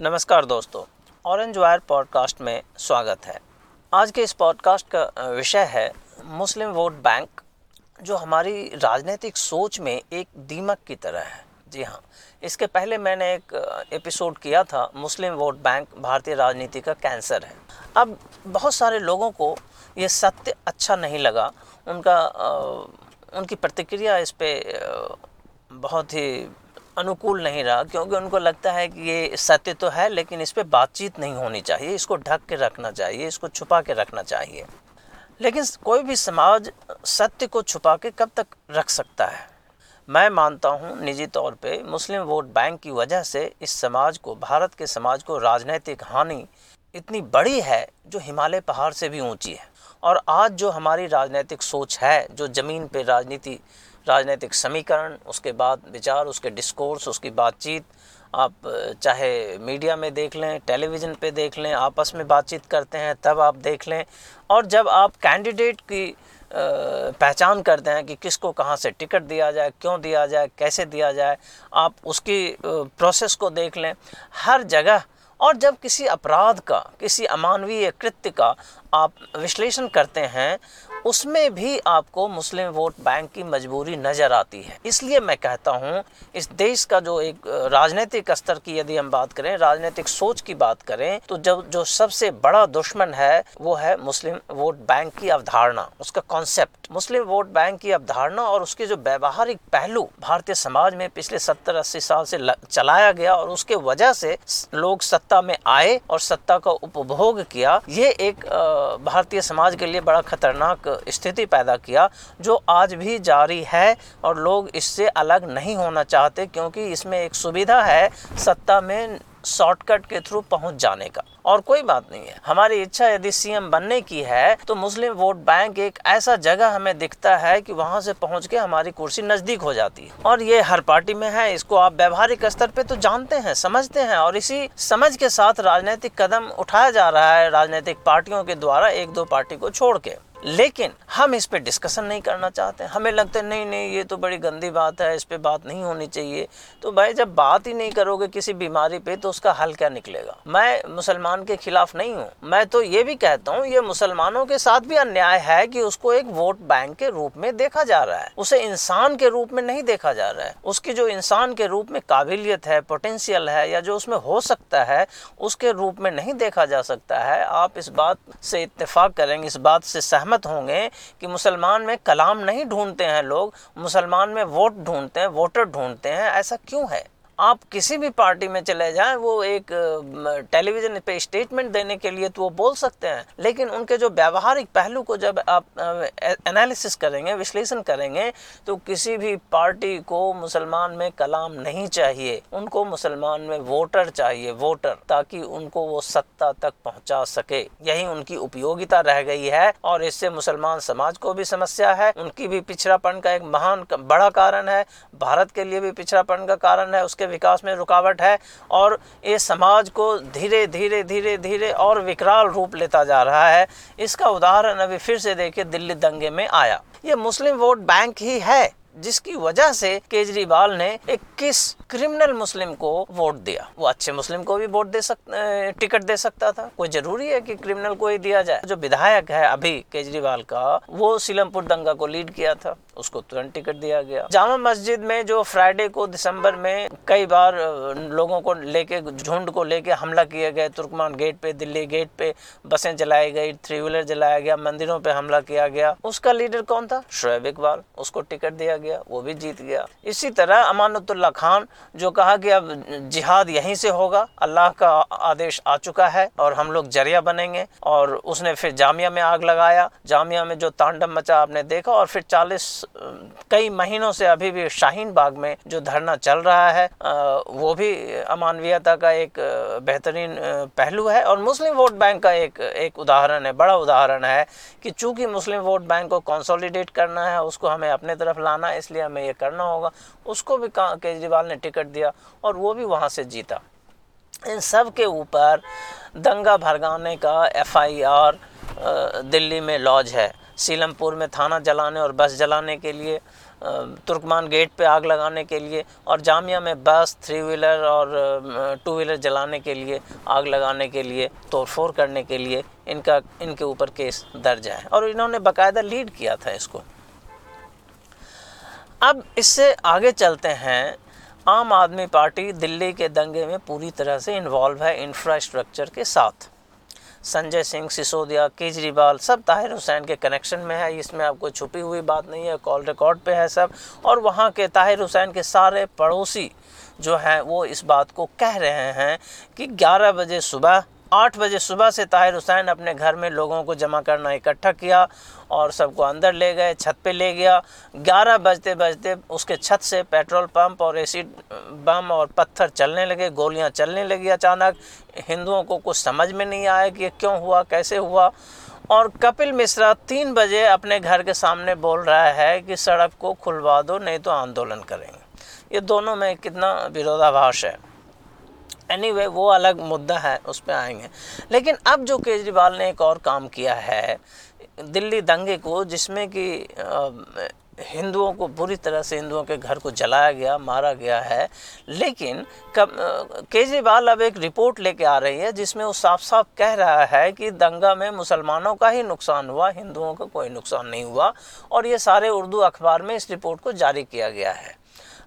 नमस्कार दोस्तों orange wire podcast में स्वागत है। आज के इस पॉडकास्ट का विषय है मुस्लिम वोट बैंक जो हमारी राजनीतिक सोच में एक दीमक की तरह है। जी हाँ इसके पहले मैंने एक एपिसोड किया था मुस्लिम वोट बैंक भारतीय राजनीति का कैंसर है। अब बहुत सारे लोगों को ये सत्य अच्छा नहीं लगा। उनका उनकी प्रतिक्रिया इस पर बहुत ही अनुकूल नहीं रहा, क्योंकि उनको लगता है कि ये सत्य तो है, लेकिन इस पर बातचीत नहीं होनी चाहिए। इसको ढक के रखना चाहिए, इसको छुपा के रखना चाहिए। लेकिन कोई भी समाज सत्य को छुपा के कब तक रख सकता है? मैं मानता हूँ, निजी तौर पे मुस्लिम वोट बैंक की वजह से इस समाज को, भारत के समाज को राजनीतिक हानि इतनी बड़ी है जो हिमालय पहाड़ से भी ऊँची है। और आज जो हमारी राजनीतिक सोच है, जो ज़मीन पे राजनीति राजनीतिक समीकरण, उसके बाद विचार, उसके डिस्कोर्स उसकी बातचीत। आप चाहे मीडिया में देख लें, टेलीविज़न पे देख लें, आपस में बातचीत करते हैं, तब आप देख लें। और जब आप कैंडिडेट की पहचान करते हैं कि किसको कहाँ से टिकट दिया जाए, क्यों दिया जाए, कैसे दिया जाए, आप उसकी प्रोसेस को देख लें। हर जगह, और जब किसी अपराध का, किसी अमानवीय कृत्य का आप विश्लेषण करते हैं उसमें भी आपको मुस्लिम वोट बैंक की मजबूरी नज़र आती है। इसलिए मैं कहता हूँ, इस देश का जो एक राजनीतिक स्तर की यदि हम बात करें, राजनीतिक सोच की बात करें तो जब, जो सबसे बड़ा दुश्मन है, वो है मुस्लिम वोट बैंक की अवधारणा, उसका कॉन्सेप्ट मुस्लिम वोट बैंक की अवधारणा और उसके जो व्यवहारिक पहलू भारतीय समाज में पिछले सत्तर, अस्सी साल से चलाया गया और उसके वजह से लोग सत्ता में आए और सत्ता का उपभोग किया, ये एक भारतीय समाज के लिए बड़ा खतरनाक स्थिति पैदा किया, जो आज भी जारी है और लोग इससे अलग नहीं होना चाहते क्योंकि इसमें एक सुविधा है सत्ता में शॉर्टकट के थ्रू पहुँच जाने का। और कोई बात नहीं है। हमारी इच्छा यदि सीएम बनने की है तो मुस्लिम वोट बैंक एक ऐसा जगह हमें दिखता है कि वहाँ से पहुँच के हमारी कुर्सी नज़दीक हो जाती है। और ये हर पार्टी में है, इसको आप व्यवहारिक स्तर पे तो जानते हैं, समझते हैं और इसी समझ के साथ राजनीतिक कदम उठाया जा रहा है राजनीतिक पार्टियों के द्वारा एक दो पार्टी को छोड़ के। लेकिन हम इस पर डिस्कशन नहीं करना चाहते हमें लगता है, नहीं नहीं, ये तो बड़ी गंदी बात है, इस पर बात नहीं होनी चाहिए। तो भाई, जब बात ही नहीं करोगे किसी बीमारी पे तो उसका हल क्या निकलेगा? मैं मुसलमान के खिलाफ नहीं हूँ। मैं तो ये भी कहता हूँ, ये मुसलमानों के साथ भी अन्याय है कि उसको एक वोट बैंक के रूप में देखा जा रहा है। उसे इंसान के रूप में नहीं देखा जा रहा है। उसकी जो इंसान के रूप में काबिलियत है पोटेंशियल है, या जो उसमें हो सकता है, उसके रूप में नहीं देखा जा सकता है। आप इस बात से इतफाक करेंगे, इस बात से सहमत सहमत होंगे कि मुसलमान में कलाम नहीं ढूंढते हैं लोग, मुसलमान में वोट ढूंढते हैं, वोटर ढूंढते हैं, ऐसा क्यों है? आप किसी भी पार्टी में चले जाएँ, वो एक टेलीविज़न पे स्टेटमेंट देने के लिए तो वो बोल सकते हैं। लेकिन उनके जो व्यवहारिक पहलू को जब आप एनालिसिस करेंगे, विश्लेषण करेंगे तो किसी भी पार्टी को मुसलमान में कलाम नहीं चाहिए। उनको मुसलमान में वोटर चाहिए, वोटर, ताकि उनको वो सत्ता तक पहुँचा सके। यही उनकी उपयोगिता रह गई है, और इससे मुसलमान समाज को भी समस्या है। उनकी भी पिछड़ापन का एक महान बड़ा कारण है। भारत के लिए भी पिछड़ापन का कारण है, उसके विकास में रुकावट है और ये समाज को धीरे धीरे धीरे धीरे और विकराल रूप लेता जा रहा है। इसका उदाहरण अभी फिर से देखिए दिल्ली दंगे में आया। ये मुस्लिम वोट बैंक ही है। जिसकी वजह से केजरीवाल ने एक किस क्रिमिनल मुस्लिम को वोट दिया। वो अच्छे मुस्लिम को भी वोट दे सकता टिकट दे सकता था। कोई ज़रूरी है कि क्रिमिनल को ही दिया जाए? जो विधायक है अभी केजरीवाल का, वो सीलमपुर दंगा को लीड किया था। उसको तुरंत टिकट दिया गया। जामा मस्जिद में जो फ्राइडे को दिसंबर में कई बार लोगों को लेके, झुंड को लेके हमला किया गया तुर्कमान गेट पे, दिल्ली गेट पे बसें जलाई गई थ्री व्हीलर जलाया गया, मंदिरों पे हमला किया गया। उसका लीडर कौन था? शोएब इकबाल। उसको टिकट दिया गया। वो भी जीत गया। इसी तरह अमानतुल्ला खान, जो कहा कि अब जिहाद यहीं से होगा, अल्लाह का आदेश आ चुका है और हम लोग ज़रिया बनेंगे और उसने फिर जामिया में आग लगाया। जामिया में जो तांडव मचा आपने देखा और फिर चालीस, कई महीनों से अभी भी शाहीन बाग में जो धरना चल रहा है वो भी अमानवीयता का एक बेहतरीन पहलू है और मुस्लिम वोट बैंक का एक एक उदाहरण है, बड़ा उदाहरण है कि चूँकि मुस्लिम वोट बैंक को कंसोलिडेट करना है, उसको हमें अपने तरफ़ लाना है इसलिए हमें ये करना होगा। उसको भी केजरीवाल ने टिकट दिया और वो भी वहाँ से जीता। इन सब के ऊपर दंगा भरगाने का एफआईआर दिल्ली में लॉज है। सीलमपुर में थाना जलाने और बस जलाने के लिए तुर्कमान गेट पे आग लगाने के लिए और जामिया में बस थ्री व्हीलर और टू व्हीलर जलाने के लिए, आग लगाने के लिए, तोड़फोड़ करने के लिए इनका, इनके ऊपर केस दर्ज है। और इन्होंने बाकायदा लीड किया था इसको। अब इससे आगे चलते हैं। आम आदमी पार्टी दिल्ली के दंगे में पूरी तरह से इन्वॉल्व है इंफ्रास्ट्रक्चर के साथ। संजय सिंह, सिसोदिया, केजरीवाल सब ताहिर हुसैन के कनेक्शन में है। इसमें आपको छुपी हुई बात नहीं है कॉल रिकॉर्ड पे है सब। और वहाँ के ताहिर हुसैन के सारे पड़ोसी जो हैं, वो इस बात को कह रहे हैं कि 11 बजे सुबह आठ बजे सुबह से ताहिर हुसैन अपने घर में लोगों को जमा करना इकट्ठा किया और सबको अंदर ले गए, छत पे ले गया। ग्यारह बजते बजते उसके छत से पेट्रोल पंप और एसिड बम और पत्थर चलने लगे, गोलियाँ चलने लगी अचानक। हिंदुओं को कुछ समझ में नहीं आया कि ये क्यों हुआ, कैसे हुआ। और कपिल मिश्रा तीन बजे अपने घर के सामने बोल रहा है कि सड़क को खुलवा दो, नहीं तो आंदोलन करेंगे। ये दोनों में कितना विरोधाभास है। एनी anyway, वो अलग मुद्दा है उस पर आएँगे। लेकिन अब जो केजरीवाल ने एक और काम किया है दिल्ली दंगे को जिसमें कि हिंदुओं को बुरी तरह से हिंदुओं के घर को जलाया गया मारा गया है लेकिन कब केजरीवाल अब एक रिपोर्ट लेके आ रही है जिसमें वो साफ़ साफ़ कह रहा है कि दंगा में मुसलमानों का ही नुकसान हुआ हिंदुओं का कोई नुकसान नहीं हुआ और ये सारे उर्दू अखबार में इस रिपोर्ट को जारी किया गया है।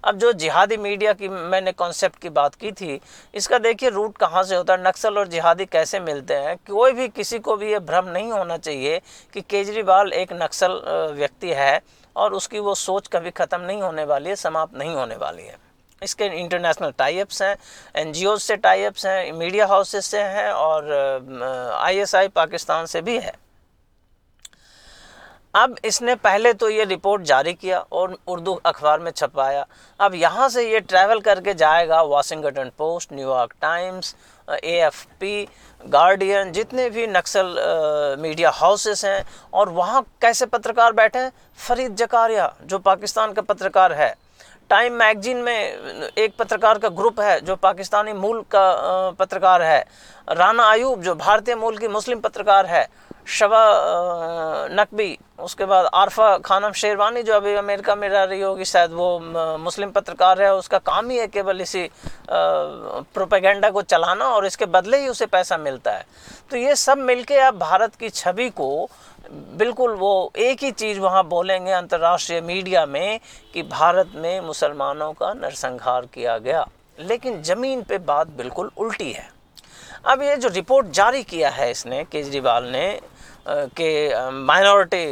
अब जो जिहादी मीडिया की मैंने कॉन्सेप्ट की बात की थी, इसका देखिए रूट कहाँ से होता है, नक्सल और जिहादी कैसे मिलते हैं? कोई भी किसी को भी ये भ्रम नहीं होना चाहिए कि केजरीवाल एक नक्सल व्यक्ति है और उसकी वो सोच कभी ख़त्म नहीं होने वाली है, समाप्त नहीं होने वाली है। इसके इंटरनेशनल टाइप्स हैं एन से टाइप्स हैं मीडिया हाउसेस से हैं और आईएसआई पाकिस्तान से भी है। अब इसने पहले तो ये रिपोर्ट जारी किया और उर्दू अखबार में छपवाया। अब यहाँ से ये ट्रैवल करके जाएगा Washington Post New York Times A F P Guardian जितने भी नक्सल मीडिया हाउसेस हैं और वहाँ कैसे पत्रकार बैठे हैं? फरीद जकारिया, जो पाकिस्तान का पत्रकार है। टाइम मैगजीन में एक पत्रकार का ग्रुप है, जो पाकिस्तानी मूल का पत्रकार है। राना आयूब, जो भारतीय मूल की मुस्लिम पत्रकार है। शबा नकबी उसके बाद आरफा खानम शेरवानी जो अभी अमेरिका में रह रही होगी, शायद वो मुस्लिम पत्रकार है, उसका काम ही है केवल इसी प्रोपेगेंडा को चलाना और इसके बदले ही उसे पैसा मिलता है। तो ये सब मिलके अब भारत की छवि को बिल्कुल वो एक ही चीज़ वहाँ बोलेंगे अंतर्राष्ट्रीय मीडिया में कि भारत में मुसलमानों का नरसंहार किया गया। लेकिन ज़मीन पे बात बिल्कुल उल्टी है। अब ये जो रिपोर्ट जारी किया है इसने, केजरीवाल ने के माइनॉरिटी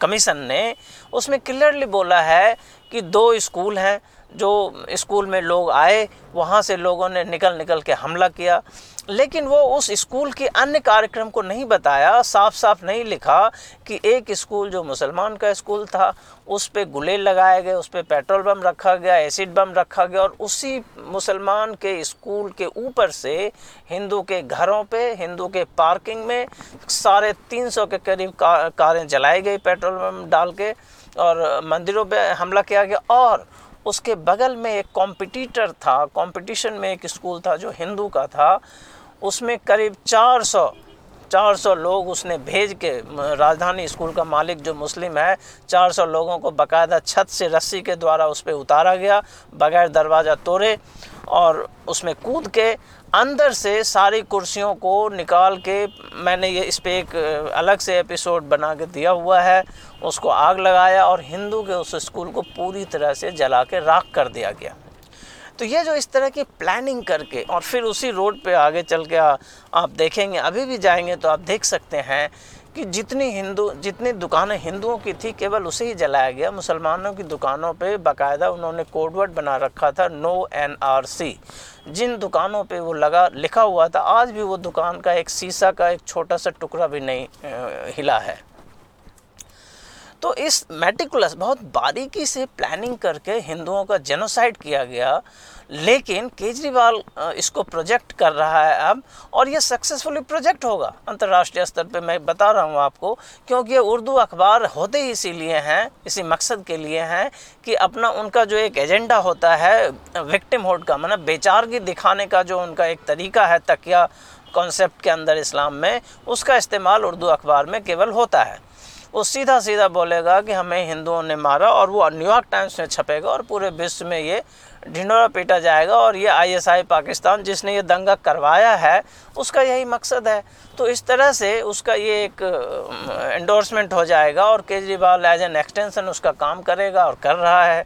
कमीशन ने उसमें क्लियरली बोला है कि दो स्कूल हैं जो स्कूल में लोग आए, वहाँ से लोगों ने निकल निकल के हमला किया। लेकिन वो उस स्कूल के अन्य कार्यक्रम को नहीं बताया साफ़ साफ़ नहीं लिखा कि एक स्कूल जो मुसलमान का स्कूल था, उस पर गुलेल लगाए गए, उस पर पेट्रोल बम रखा गया, एसिड बम रखा गया और उसी मुसलमान के स्कूल के ऊपर से हिंदू के घरों पे, हिंदू के पार्किंग में साढ़े तीन सौ के करीब कारें जलाई गई पेट्रोल बम डाल के और मंदिरों पे हमला किया गया और उसके बगल में एक कॉम्पिटिटर था कॉम्पिटिशन में एक स्कूल था जो हिंदू का था। उसमें करीब 400 400 लोग उसने भेज के राजधानी स्कूल का मालिक जो मुस्लिम है 400 लोगों को बकायदा छत से रस्सी के द्वारा उस पर उतारा गया, बगैर दरवाज़ा तोड़े। और उसमें कूद के अंदर से सारी कुर्सियों को निकाल के मैंने ये इस पर एक अलग से एपिसोड बना के दिया हुआ है। उसको आग लगाया और हिंदू के उस स्कूल को पूरी तरह से जला के राख कर दिया गया। तो ये जो इस तरह की प्लानिंग करके और फिर उसी रोड पे आगे चल के आप देखेंगे, अभी भी जाएँगे तो आप देख सकते हैं कि जितनी हिंदू, जितनी दुकानें हिंदुओं की थी, केवल उसे ही जलाया गया। मुसलमानों की दुकानों पे बाकायदा उन्होंने कोडवर्ड बना रखा था, नो एन आर सी जिन दुकानों पे वो लगा, लिखा हुआ था, आज भी वो दुकान का एक शीशा का एक छोटा सा टुकड़ा भी नहीं हिला है। तो इस मेटिकुलस बहुत बारीकी से प्लानिंग करके हिंदुओं का जेनोसाइड किया गया, लेकिन केजरीवाल इसको प्रोजेक्ट कर रहा है अब, और ये सक्सेसफुली प्रोजेक्ट होगा। अंतर्राष्ट्रीय स्तर पे मैं बता रहा हूँ आपको, क्योंकि ये उर्दू अखबार होते ही इसीलिए हैं, इसी मकसद के लिए हैं, कि अपना उनका जो एक एजेंडा होता है विक्टिम होड का मतलब बेचारगी दिखाने का जो उनका एक तरीका है, तकिया कॉन्सेप्ट के अंदर इस्लाम में, उसका इस्तेमाल उर्दू अखबार में केवल होता है। वो सीधा सीधा बोलेगा कि हमें हिंदुओं ने मारा और वो न्यूयॉर्क टाइम्स में छपेगा और पूरे विश्व में ये ढिंडोरा पीटा जाएगा और ये आईएसआई पाकिस्तान जिसने ये दंगा करवाया है, उसका यही मकसद है। तो इस तरह से उसका ये एक एंडोर्समेंट हो जाएगा और केजरीवाल एज एन एक्सटेंशन उसका काम करेगा और कर रहा है।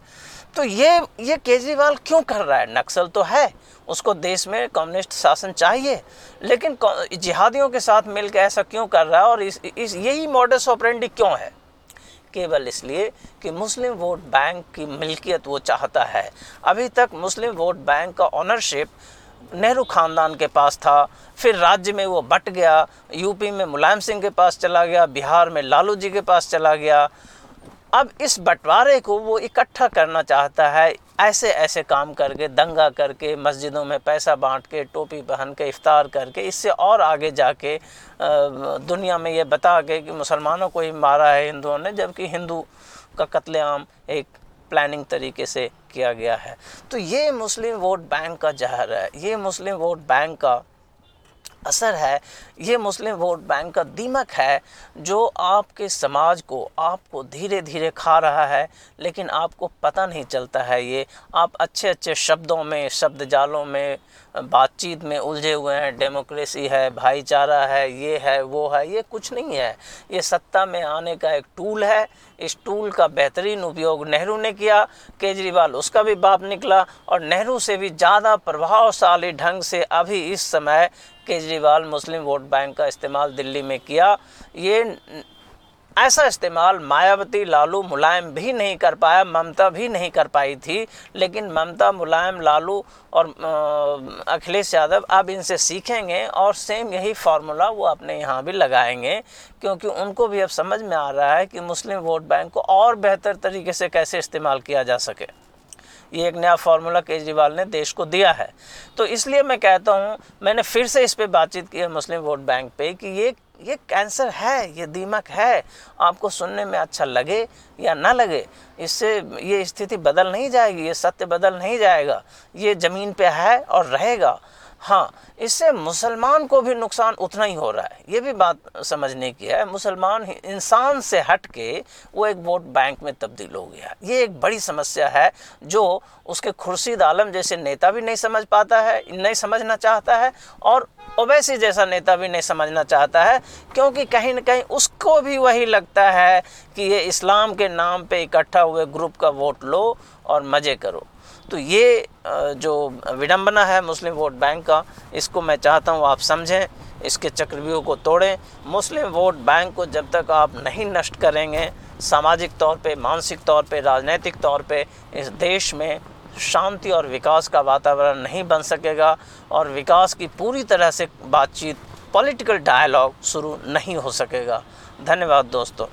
तो ये ये केजरीवाल क्यों कर रहा है? नक्सल तो है। उसको देश में कम्युनिस्ट शासन चाहिए। लेकिन जिहादियों के साथ मिलकर ऐसा क्यों कर रहा है? और इस, इस यही मॉडस ऑपरेंडी क्यों है? केवल इसलिए कि मुस्लिम वोट बैंक की मिल्कियत वो चाहता है। अभी तक मुस्लिम वोट बैंक का ऑनरशिप नेहरू ख़ानदान के पास था। फिर राज्य में वो बट गया। यूपी में मुलायम सिंह के पास चला गया। बिहार में लालू जी के पास चला गया। अब इस बंटवारे को वो इकट्ठा करना चाहता है ऐसे ऐसे काम करके, दंगा करके, मस्जिदों में पैसा बांट के, टोपी पहन के, इफ्तार करके, इससे और आगे जाके दुनिया में ये बता के कि मुसलमानों को ही मारा है हिंदुओं ने, जबकि हिंदू का कत्लेआम एक प्लानिंग तरीके से किया गया है। तो ये मुस्लिम वोट बैंक का जहर है। ये मुस्लिम वोट बैंक का असर है। ये मुस्लिम वोट बैंक का दीमक है, जो आपके समाज को, आपको धीरे धीरे खा रहा है, लेकिन आपको पता नहीं चलता है ये। आप अच्छे अच्छे शब्दों में शब्द जालों में बातचीत में उलझे हुए हैं डेमोक्रेसी है, भाईचारा है, ये है, वो है, ये कुछ नहीं है। ये सत्ता में आने का एक टूल है। इस टूल का बेहतरीन उपयोग नेहरू ने किया, केजरीवाल उसका भी बाप निकला और नेहरू से भी ज़्यादा प्रभावशाली ढंग से अभी इस समय केजरीवाल मुस्लिम वोट बैंक का इस्तेमाल दिल्ली में किया। ये ऐसा इस्तेमाल मायावती, लालू, मुलायम भी नहीं कर पाया, ममता भी नहीं कर पाई थी, लेकिन ममता, मुलायम, लालू और अखिलेश यादव अब इनसे सीखेंगे और सेम यही फार्मूला वो अपने यहाँ भी लगाएँगे, क्योंकि उनको भी अब समझ में आ रहा है कि मुस्लिम वोट बैंक को और बेहतर तरीके से कैसे इस्तेमाल किया जा सके। ये एक नया फार्मूला केजरीवाल ने देश को दिया है। तो इसलिए मैं कहता हूँ, मैंने फिर से इस पर बातचीत की है मुस्लिम वोट बैंक पे कि ये ये कैंसर है, ये दीमक है, आपको सुनने में अच्छा लगे या ना लगे, इससे ये स्थिति बदल नहीं जाएगी, ये सत्य बदल नहीं जाएगा, ये ज़मीन पे है और रहेगा। हाँ इससे मुसलमान को भी नुकसान उतना ही हो रहा है। ये भी बात समझने की है, मुसलमान इंसान से हट के वो एक वोट बैंक में तब्दील हो गया ये एक बड़ी समस्या है जो उसके खुर्शीद आलम जैसे नेता भी नहीं समझ पाता है, नहीं समझना चाहता है और ओवैसी जैसा नेता भी नहीं समझना चाहता है, क्योंकि कहीं ना कहीं उसको भी वही लगता है कि ये इस्लाम के नाम पे इकट्ठा हुए ग्रुप का वोट लो और मज़े करो। तो ये जो विडंबना है मुस्लिम वोट बैंक का, इसको मैं चाहता हूँ आप समझें, इसके चक्रव्यूह को तोड़ें। मुस्लिम वोट बैंक को जब तक आप नहीं नष्ट करेंगे, सामाजिक तौर पे, मानसिक तौर पे, राजनीतिक तौर पे, इस देश में शांति और विकास का वातावरण नहीं बन सकेगा और विकास की पूरी तरह से बातचीत, पॉलिटिकल डायलॉग शुरू नहीं हो सकेगा। धन्यवाद दोस्तों।